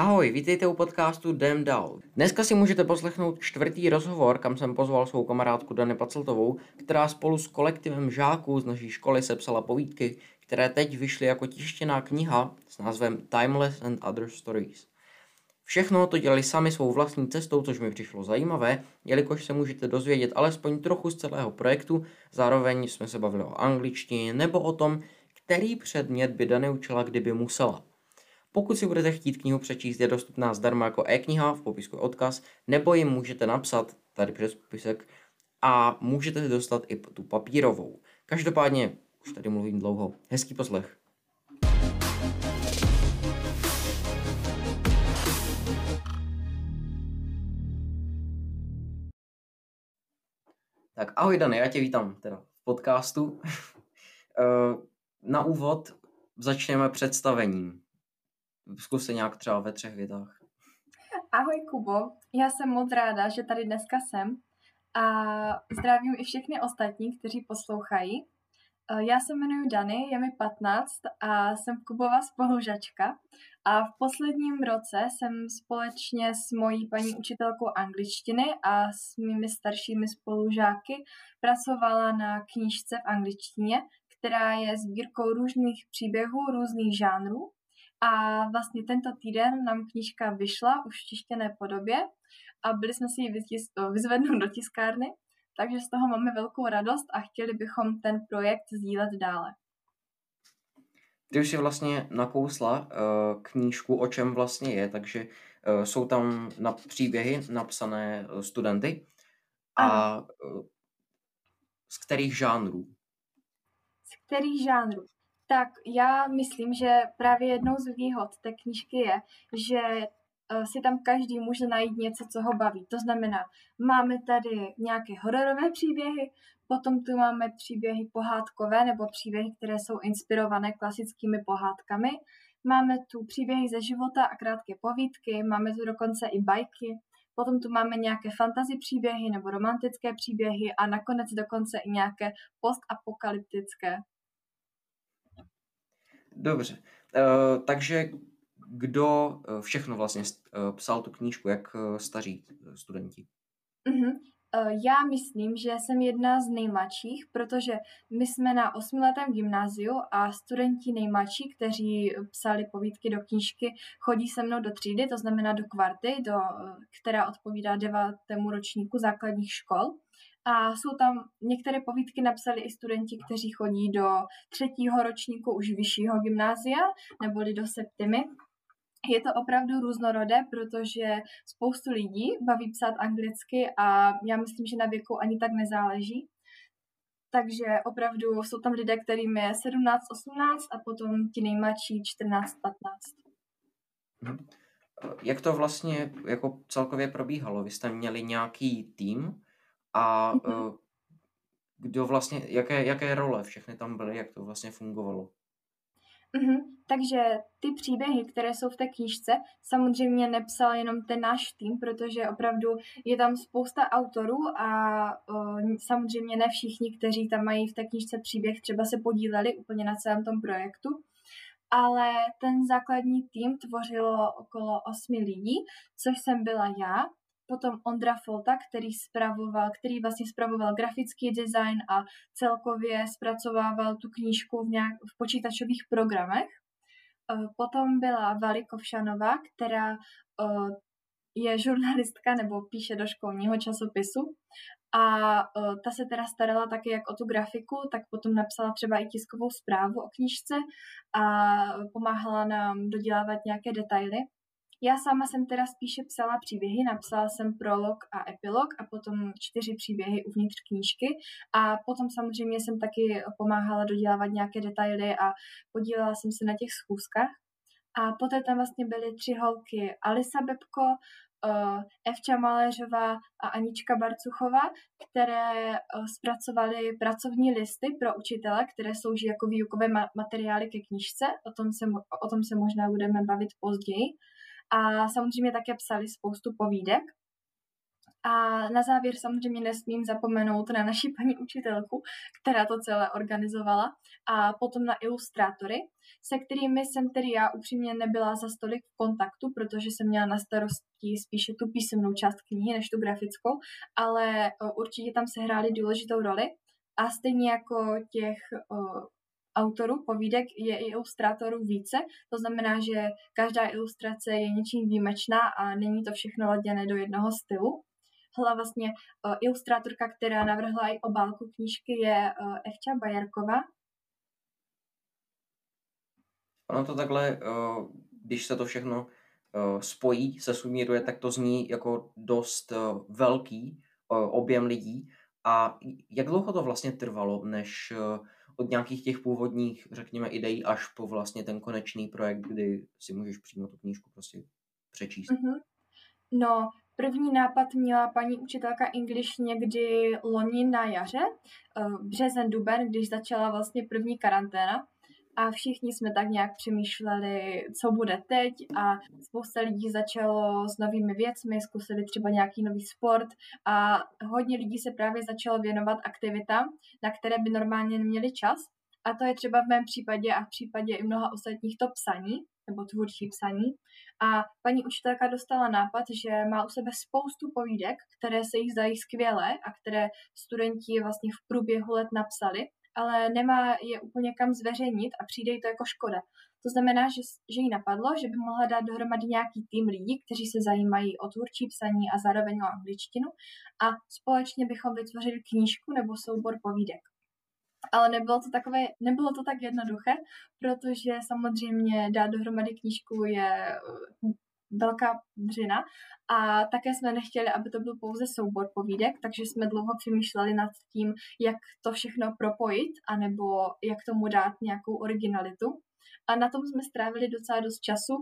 Ahoj, vítejte u podcastu Dem Dal. Dneska si můžete poslechnout čtvrtý rozhovor, kam jsem pozval svou kamarádku Dany Paceltovou, která spolu s kolektivem žáků z naší školy sepsala povídky, které teď vyšly jako tištěná kniha s názvem Timeless and Other Stories. Všechno to dělali sami svou vlastní cestou, což mi přišlo zajímavé, jelikož se můžete dozvědět alespoň trochu z celého projektu, zároveň jsme se bavili o angličtině nebo o tom, který předmět by Dany učila, kdyby musela. Pokud si budete chtít knihu přečíst, je dostupná zdarma jako e-kniha, v popisku je odkaz, nebo jim můžete napsat tady přes popisek a můžete dostat i tu papírovou. Každopádně, už tady mluvím dlouho, hezký poslech. Tak ahoj Dany, já tě vítám teda v podcastu. Eh, na úvod začneme představením. Zkus se nějak třeba ve třech větách. Ahoj Kubo, já jsem moc ráda, že tady dneska jsem a zdravím i všechny ostatní, kteří poslouchají. Eh, já se jmenuji Dany, je mi 15 a jsem Kubova spolužačka a v posledním roce jsem společně s mojí paní učitelkou angličtiny a s mými staršími spolužáky pracovala na knížce v angličtině, která je sbírkou různých příběhů, různých žánrů a vlastně tento týden nám knížka vyšla už v tištěné podobě a byli jsme si ji vyzvednout do tiskárny, takže z toho máme velkou radost a chtěli bychom ten projekt sdílet dále. Ty už si vlastně nakousla uh, knížku, o čem vlastně je, takže uh, jsou tam na příběhy napsané uh, studenty. A uh, z kterých žánrů? Z kterých žánrů? Tak já myslím, že právě jednou z výhod té knížky je, že eh, si tam každý může najít něco, co ho baví. To znamená, máme tady nějaké hororové příběhy, potom tu máme příběhy pohádkové nebo příběhy, které jsou inspirované klasickými pohádkami. Máme tu příběhy ze života a krátké povídky, máme tu dokonce i bajky, potom tu máme nějaké fantasy příběhy nebo romantické příběhy a nakonec dokonce i nějaké postapokalyptické Dobře. Uh, takže kdo uh, všechno vlastně uh, psal tu knížku, jak staří studenti? Uh-huh. Já myslím, že jsem jedna z nejmladších, protože my jsme na osmiletém gymnáziu a studenti nejmladší, kteří psali povídky do knížky, chodí se mnou do třídy, to znamená do kvarty, do, která odpovídá devátému ročníku základních škol. A jsou tam některé povídky napsali i studenti, kteří chodí do třetího ročníku už vyššího gymnázia, neboli do septimy. Je to opravdu různorodé, protože spoustu lidí baví psát anglicky a já myslím, že na věku ani tak nezáleží. Takže opravdu jsou tam lidé, kterým je 17, 18 a potom ti nejmladší 14, 15. Mhm. Jak to vlastně jako celkově probíhalo? Vy jste měli nějaký tým, a mm-hmm. kdo vlastně, jaké, jaké role všechny tam byly, jak to vlastně fungovalo. Mm-hmm. Takže ty příběhy, které jsou v té knížce, samozřejmě nepsal jenom ten náš tým, protože opravdu je tam spousta autorů a uh, samozřejmě ne všichni, kteří tam mají v té knížce příběh, třeba se podíleli úplně na celém tom projektu. Ale ten základní tým tvořilo okolo osmi lidí, což jsem byla já, potom Ondra Folta, který spravoval, který vlastně spravoval grafický design a celkově zpracovával tu knížku v, nějak, v počítačových programech. Eh, potom byla Vali Kovšanová, která eh, je žurnalistka nebo píše do školního časopisu a uh, ta se teda starala taky jak o tu grafiku, tak potom napsala třeba i tiskovou zprávu o knížce a pomáhala nám dodělávat nějaké detaily. Já sama jsem teda spíše psala příběhy, napsala jsem prolog a epilog a potom čtyři příběhy uvnitř knížky a potom samozřejmě jsem taky pomáhala dodělávat nějaké detaily a podílela jsem se na těch schůzkách. A poté tam vlastně byly tři holky Alisa Bebko, uh, Evča Maléřová a Anička Barcuchová, které uh, zpracovaly pracovní listy pro učitele, které slouží jako výukové ma- materiály ke knížce. O tom, se, o tom se možná budeme bavit později a samozřejmě také psali spoustu povídek. A na závěr samozřejmě nesmím zapomenout na naši paní učitelku, která to celé organizovala, a potom na ilustrátory, se kterými jsem tedy já upřímně nebyla za stolik v kontaktu, protože jsem měla na starosti spíše tu písemnou část knihy než tu grafickou, ale určitě tam se hrály důležitou roli. A stejně jako těch autorů povídek je i ilustrátorů více, to znamená, že každá ilustrace je něčím výjimečná a není to všechno laděné do jednoho stylu. Hla vlastně uh, ilustrátorka, která navrhla i obálku knížky, je uh, Evča Bajarková. Ono to takhle, uh, když se to všechno spojí, se sumíruje, tak to zní jako dost velký objem lidí. A jak dlouho to vlastně trvalo, než od nějakých těch původních, řekněme, ideí až po vlastně ten konečný projekt, kdy si můžeš přímo tu knížku prostě přečíst? Mm-hmm. No, první nápad měla paní učitelka English někdy loni na jaře, eh, březen, duben, když začala vlastně první karanténa a všichni jsme tak nějak přemýšleli, co bude teď a spousta lidí začalo s novými věcmi, zkusili třeba nějaký nový sport a hodně lidí se právě začalo věnovat aktivitám, na které by normálně neměli čas. A to je třeba v mém případě a v případě i mnoha ostatních to psaní, nebo tvůrčí psaní. A paní učitelka dostala nápad, že má u sebe spoustu povídek, které se jí zdají skvělé a které studenti vlastně v průběhu let napsali ale nemá je úplně kam zveřejnit a přijde jí to jako škoda. To znamená, že, že jí napadlo, že by mohla dát dohromady nějaký tým lidí, kteří se zajímají o tvůrčí psaní a zároveň o angličtinu a společně bychom vytvořili knížku nebo soubor povídek. Ale nebylo to, takové, nebylo to tak jednoduché, protože samozřejmě dát dohromady knížku je velká dřina a také jsme nechtěli, aby to byl pouze soubor povídek, takže jsme dlouho přemýšleli nad tím, jak to všechno propojit, anebo jak tomu dát nějakou originalitu. A na tom jsme strávili docela dost času.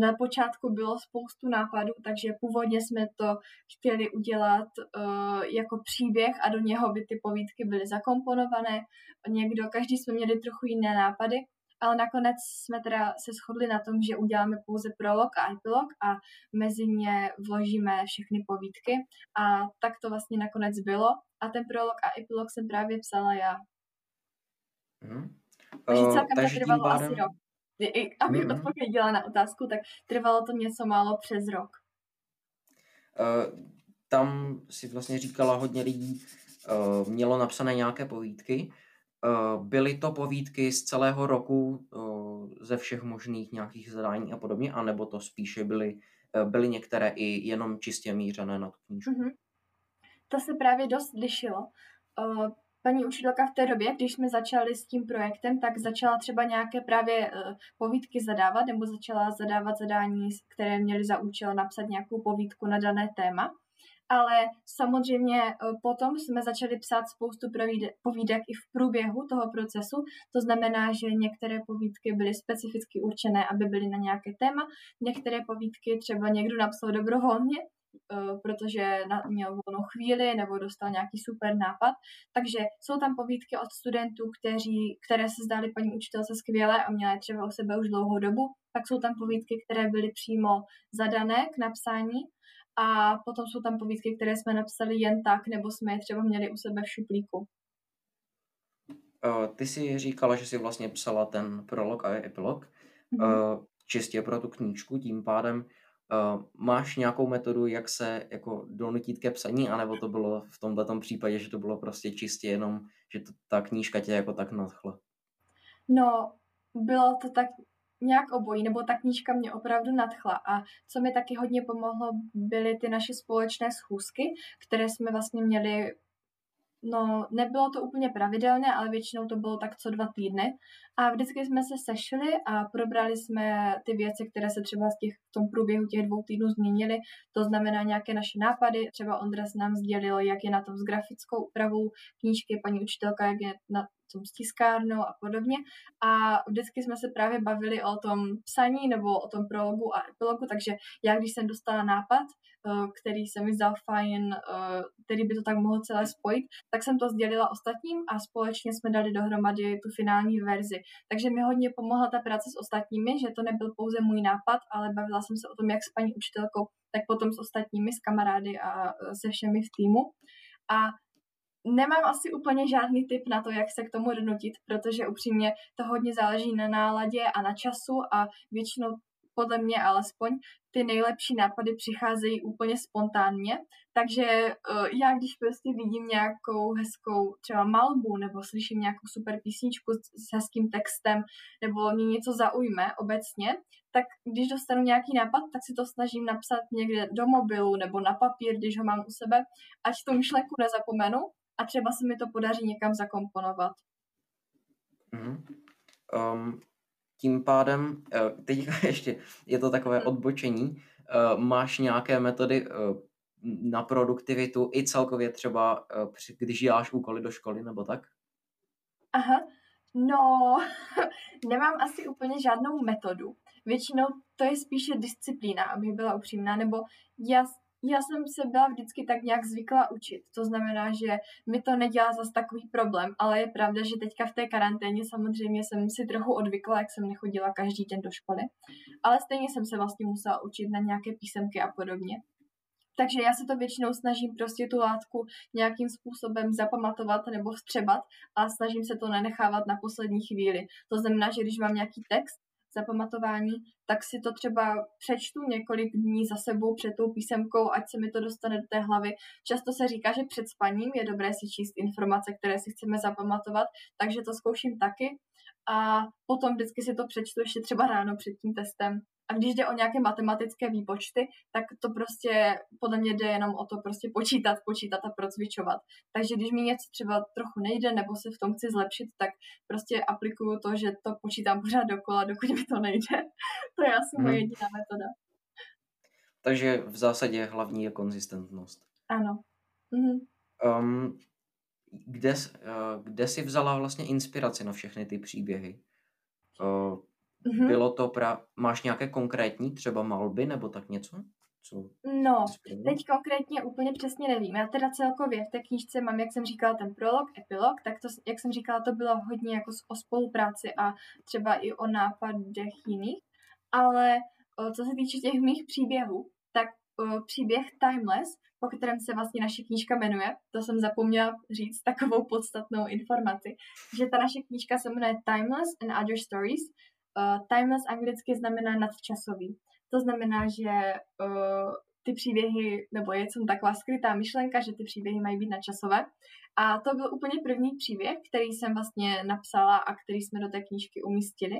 Na počátku bylo spoustu nápadů, takže původně jsme to chtěli udělat uh, jako příběh a do něho by ty povídky byly zakomponované. Někdo, každý jsme měli trochu jiné nápady, ale nakonec jsme teda se shodli na tom, že uděláme pouze prolog a epilog a mezi ně vložíme všechny povídky a tak to vlastně nakonec bylo a ten prolog a epilog jsem právě psala já. Hmm. Takže uh, celkem to trvalo pádem... asi rok. I, abych hmm. odpověděla na otázku, tak trvalo to něco málo přes rok. Uh, tam si vlastně říkala hodně lidí, uh, mělo napsané nějaké povídky. Eh, byly to povídky z celého roku, eh, ze všech možných nějakých zadání a podobně, anebo to spíše byly, eh, byly některé i jenom čistě mířené na tu knížku? Mm-hmm. To se právě dost lišilo. Paní učitelka v té době, když jsme začali s tím projektem, tak začala třeba nějaké právě povídky zadávat, nebo začala zadávat zadání, které měly za účel napsat nějakou povídku na dané téma ale samozřejmě eh, potom jsme začali psát spoustu povídek i v průběhu toho procesu. To znamená, že některé povídky byly specificky určené, aby byly na nějaké téma, některé povídky třeba někdo napsal dobrovolně, eh, protože měl volnou chvíli nebo dostal nějaký super nápad. Takže jsou tam povídky od studentů, kteří, které se zdály paní učitelce skvělé a měla je třeba u sebe už dlouhou dobu. Pak jsou tam povídky, které byly přímo zadané k napsání a potom jsou tam povídky, které jsme napsali jen tak, nebo jsme je třeba měli u sebe v šuplíku. Uh, ty jsi říkala, že jsi vlastně psala ten prolog a epilog mm-hmm. čistě pro tu knížku, tím pádem uh, máš nějakou metodu, jak se jako donutit ke psaní, anebo to bylo v tomto případě, že to bylo prostě čistě jenom, že to, ta knížka tě jako tak nadchla? No, bylo to tak nějak obojí, nebo ta knížka mě opravdu nadchla. A co mi taky hodně pomohlo, byly ty naše společné schůzky, které jsme vlastně měli No, nebylo to úplně pravidelné, ale většinou to bylo tak co dva týdny. A vždycky jsme se sešli a probrali jsme ty věci, které se třeba z těch, v tom průběhu těch dvou týdnů změnily. To znamená nějaké naše nápady. Třeba Ondras nám sdělil, jak je na tom s grafickou úpravou knížky, paní učitelka, jak je na tom stiskárnou a podobně. A vždycky jsme se právě bavili o tom psaní nebo o tom prologu a epilogu, takže já, když jsem dostala nápad, eh, který se mi zdal fajn, eh, který by to tak mohl celé spojit, tak jsem to sdělila ostatním a společně jsme dali dohromady tu finální verzi. Takže mi hodně pomohla ta práce s ostatními, že to nebyl pouze můj nápad, ale bavila jsem se o tom jak s paní učitelkou, tak potom s ostatními, s kamarády a se všemi v týmu. A nemám asi úplně žádný tip na to, jak se k tomu donutit, protože upřímně to hodně záleží na náladě a na času a většinou podle mě alespoň ty nejlepší nápady přicházejí úplně spontánně, takže uh, já když prostě vidím nějakou hezkou třeba malbu nebo slyším nějakou super písničku s, s hezkým textem nebo mě něco zaujme obecně, tak když dostanu nějaký nápad, tak si to snažím napsat někde do mobilu nebo na papír, když ho mám u sebe, ať tu myšlenku nezapomenu a třeba se mi to podaří někam zakomponovat. Mm-hmm. Um, tím pádem, eh, teď ještě je to takové mhm. odbočení, eh, máš nějaké metody eh, na produktivitu i celkově třeba, když děláš úkoly do školy nebo tak? Aha, no, nemám asi úplně žádnou metodu. Většinou to je spíše disciplína, abych byla upřímná, nebo já já jsem se byla vždycky tak nějak zvykla učit. To znamená, že mi to nedělá zase takový problém, ale je pravda, že teďka v té karanténě samozřejmě jsem si trochu odvykla, jak jsem nechodila každý den do školy, ale stejně jsem se vlastně musela učit na nějaké písemky a podobně. Takže já se to většinou snažím prostě tu látku nějakým způsobem zapamatovat nebo vstřebat a snažím se to nenechávat na poslední chvíli. To znamená, že když mám nějaký text, zapamatování, tak si to třeba přečtu několik dní za sebou před tou písemkou, ať se mi to dostane do té hlavy. Často se říká, že před spaním je dobré si číst informace, které si chceme zapamatovat, takže to zkouším taky a potom vždycky si to přečtu ještě třeba ráno před tím testem a když jde o nějaké matematické výpočty, tak to prostě podle mě jde jenom o to prostě počítat, počítat a procvičovat. Takže když mi něco třeba trochu nejde nebo se v tom chci zlepšit, tak prostě aplikuju to, že to počítám pořád dokola, dokud mi to nejde. to je asi moje hmm. jediná metoda. Takže v zásadě hlavní je konzistentnost. Ano. Mhm. Um, kde, uh, kde jsi vzala vlastně inspiraci na všechny ty příběhy? Uh, Mm-hmm. Bylo to pra... Máš nějaké konkrétní třeba malby nebo tak něco? Co? No, teď konkrétně úplně přesně nevím. Já teda celkově v té knížce mám, jak jsem říkala, ten prolog, epilog, tak to, jak jsem říkala, to bylo hodně jako o spolupráci a třeba i o nápadech jiných. Ale co se týče těch mých příběhů, tak příběh Timeless, po kterém se vlastně naše knížka jmenuje, to jsem zapomněla říct takovou podstatnou informaci, že ta naše knížka se jmenuje Timeless and Other Stories Uh, timeless anglicky znamená nadčasový. To znamená, že uh, ty příběhy, nebo je tam taková skrytá myšlenka, že ty příběhy mají být nadčasové. A to byl úplně první příběh, který jsem vlastně napsala a který jsme do té knížky umístili.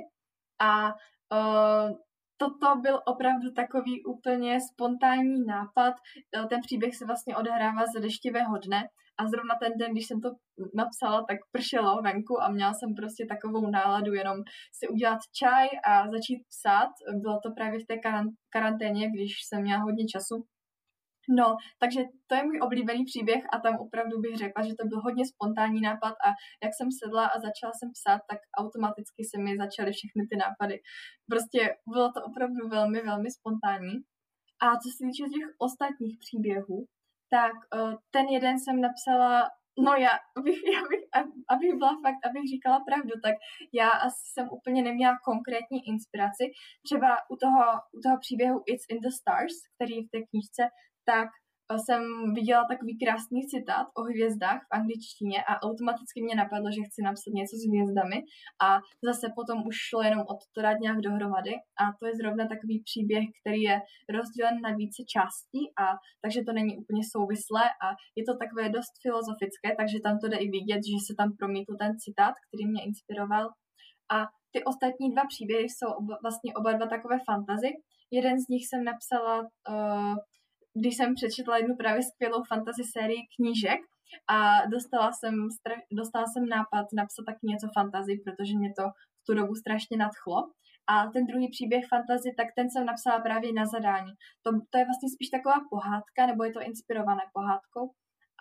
A uh, toto byl opravdu takový úplně spontánní nápad. Ten příběh se vlastně odehrává za deštivého dne a zrovna ten den, když jsem to napsala, tak pršelo venku a měla jsem prostě takovou náladu jenom si udělat čaj a začít psát. Bylo to právě v té karanténě, když jsem měla hodně času. No, takže to je můj oblíbený příběh a tam opravdu bych řekla, že to byl hodně spontánní nápad a jak jsem sedla a začala jsem psát, tak automaticky se mi začaly všechny ty nápady. Prostě bylo to opravdu velmi, velmi spontánní. A co se týče těch ostatních příběhů, tak uh, ten jeden jsem napsala, no já, abych, já bych, abych byla fakt, abych říkala pravdu, tak já asi jsem úplně neměla konkrétní inspiraci. Třeba u toho, u toho příběhu It's in the Stars, který je v té knížce, tak jsem viděla takový krásný citát o hvězdách v angličtině a automaticky mě napadlo, že chci napsat něco s hvězdami a zase potom už šlo jenom o to dát nějak dohromady a to je zrovna takový příběh, který je rozdělen na více částí a takže to není úplně souvislé a je to takové dost filozofické, takže tam to jde i vidět, že se tam promítl ten citát, který mě inspiroval a ty ostatní dva příběhy jsou oba, vlastně oba dva takové fantazy. Jeden z nich jsem napsala uh, když jsem přečetla jednu právě skvělou fantasy sérii knížek a dostala jsem, dostala jsem nápad napsat taky něco fantasy, protože mě to v tu dobu strašně nadchlo. A ten druhý příběh fantasy, tak ten jsem napsala právě na zadání. To, to je vlastně spíš taková pohádka, nebo je to inspirované pohádkou.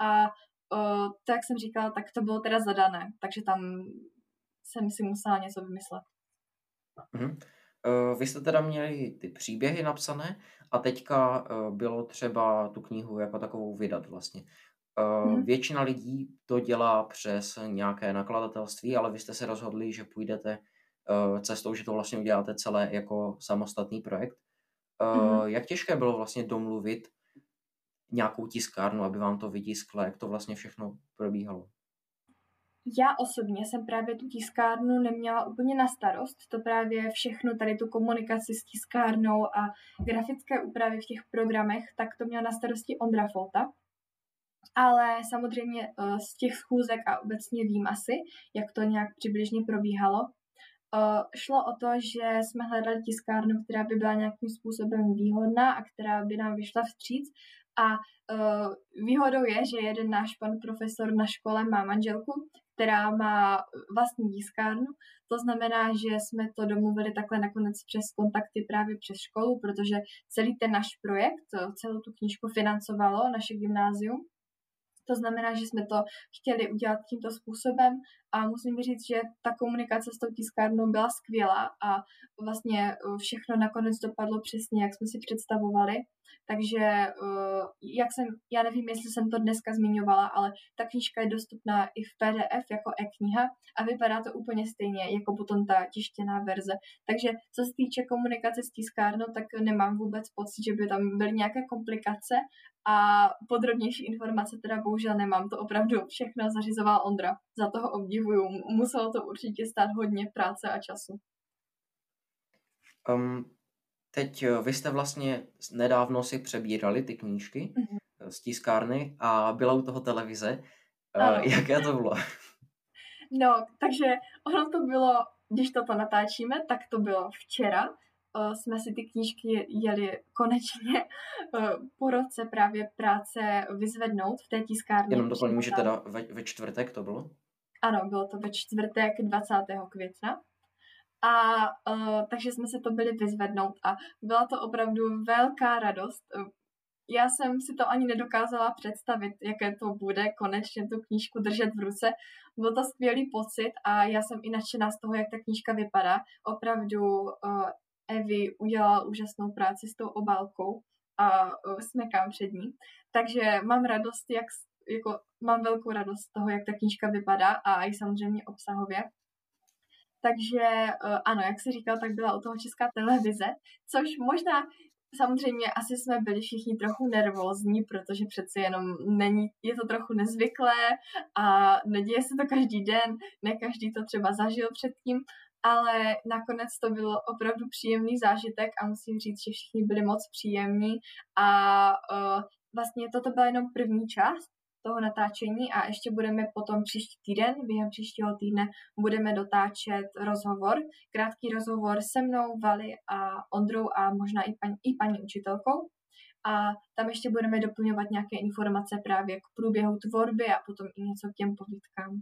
A uh, to, jak jsem říkala, tak to bylo teda zadané, takže tam jsem si musela něco vymyslet. Uh-huh. Uh, vy jste teda měli ty příběhy napsané a teďka uh, bylo třeba tu knihu jako takovou vydat vlastně. Hmm. Většina lidí to dělá přes nějaké nakladatelství, ale vy jste se rozhodli, že půjdete cestou, že to vlastně uděláte celé jako samostatný projekt. Hmm. Jak těžké bylo vlastně domluvit nějakou tiskárnu, aby vám to vytisklo, jak to vlastně všechno probíhalo? Já osobně jsem právě tu tiskárnu neměla úplně na starost, to právě všechno, tady tu komunikaci s tiskárnou a grafické úpravy v těch programech, tak to měla na starosti Ondra Folta. Ale samozřejmě eh, z těch schůzek a obecně vím asi, jak to nějak přibližně probíhalo. Eh, šlo o to, že jsme hledali tiskárnu, která by byla nějakým způsobem výhodná a která by nám vyšla vstříc a uh, výhodou je, že jeden náš pan profesor na škole má manželku, která má vlastní tiskárnu. To znamená, že jsme to domluvili takhle nakonec přes kontakty právě přes školu, protože celý ten náš projekt, celou tu knížku financovalo naše gymnázium. To znamená, že jsme to chtěli udělat tímto způsobem a musím říct, že ta komunikace s tou tiskárnou byla skvělá a vlastně všechno nakonec dopadlo přesně, jak jsme si představovali. Takže uh, jak jsem, já nevím, jestli jsem to dneska zmiňovala, ale ta knížka je dostupná i v PDF jako e-kniha a vypadá to úplně stejně jako potom ta tištěná verze. Takže co se týče komunikace s tiskárnou, tak nemám vůbec pocit, že by tam byly nějaké komplikace a podrobnější informace teda bohužel nemám. To opravdu všechno zařizoval Ondra. Za toho obdivuju. Muselo to určitě stát hodně práce a času. Um, Teď eh, vy jste vlastně nedávno si přebírali ty knížky mm-hmm. z tiskárny a byla u toho televize. Eh, ano. Jaké to bylo? No, takže ono to bylo, když toto natáčíme, tak to bylo včera. Uh, jsme si ty knížky jeli konečně uh, po roce právě práce vyzvednout v té tiskárně. Jenom doplním, že teda ve, ve čtvrtek to bylo? Ano, bylo to ve čtvrtek 20. května. A uh, takže jsme se to byli vyzvednout a byla to opravdu velká radost. Já jsem si to ani nedokázala představit, jaké to bude konečně tu knížku držet v ruce. Byl to skvělý pocit a já jsem i nadšená z toho, jak ta knížka vypadá. Opravdu uh, Evi udělala úžasnou práci s tou obálkou a uh, smekám před ní. Takže mám radost, jak, jako, mám velkou radost z toho, jak ta knížka vypadá a i samozřejmě obsahově. Takže uh, ano, jak si říkal, tak byla u toho česká televize, což možná samozřejmě asi jsme byli všichni trochu nervózní, protože přeci jenom není, je to trochu nezvyklé a neděje se to každý den, ne každý to třeba zažil předtím, ale nakonec to bylo opravdu příjemný zážitek a musím říct, že všichni byli moc příjemní a uh, vlastně toto byla jenom první část, toho natáčení a ještě budeme potom příští týden, během příštího týdne budeme dotáčet rozhovor, krátký rozhovor se mnou, Vali a Ondrou a možná i paní, i paní učitelkou. A tam ještě budeme doplňovat nějaké informace právě k průběhu tvorby a potom i něco k těm povídkám.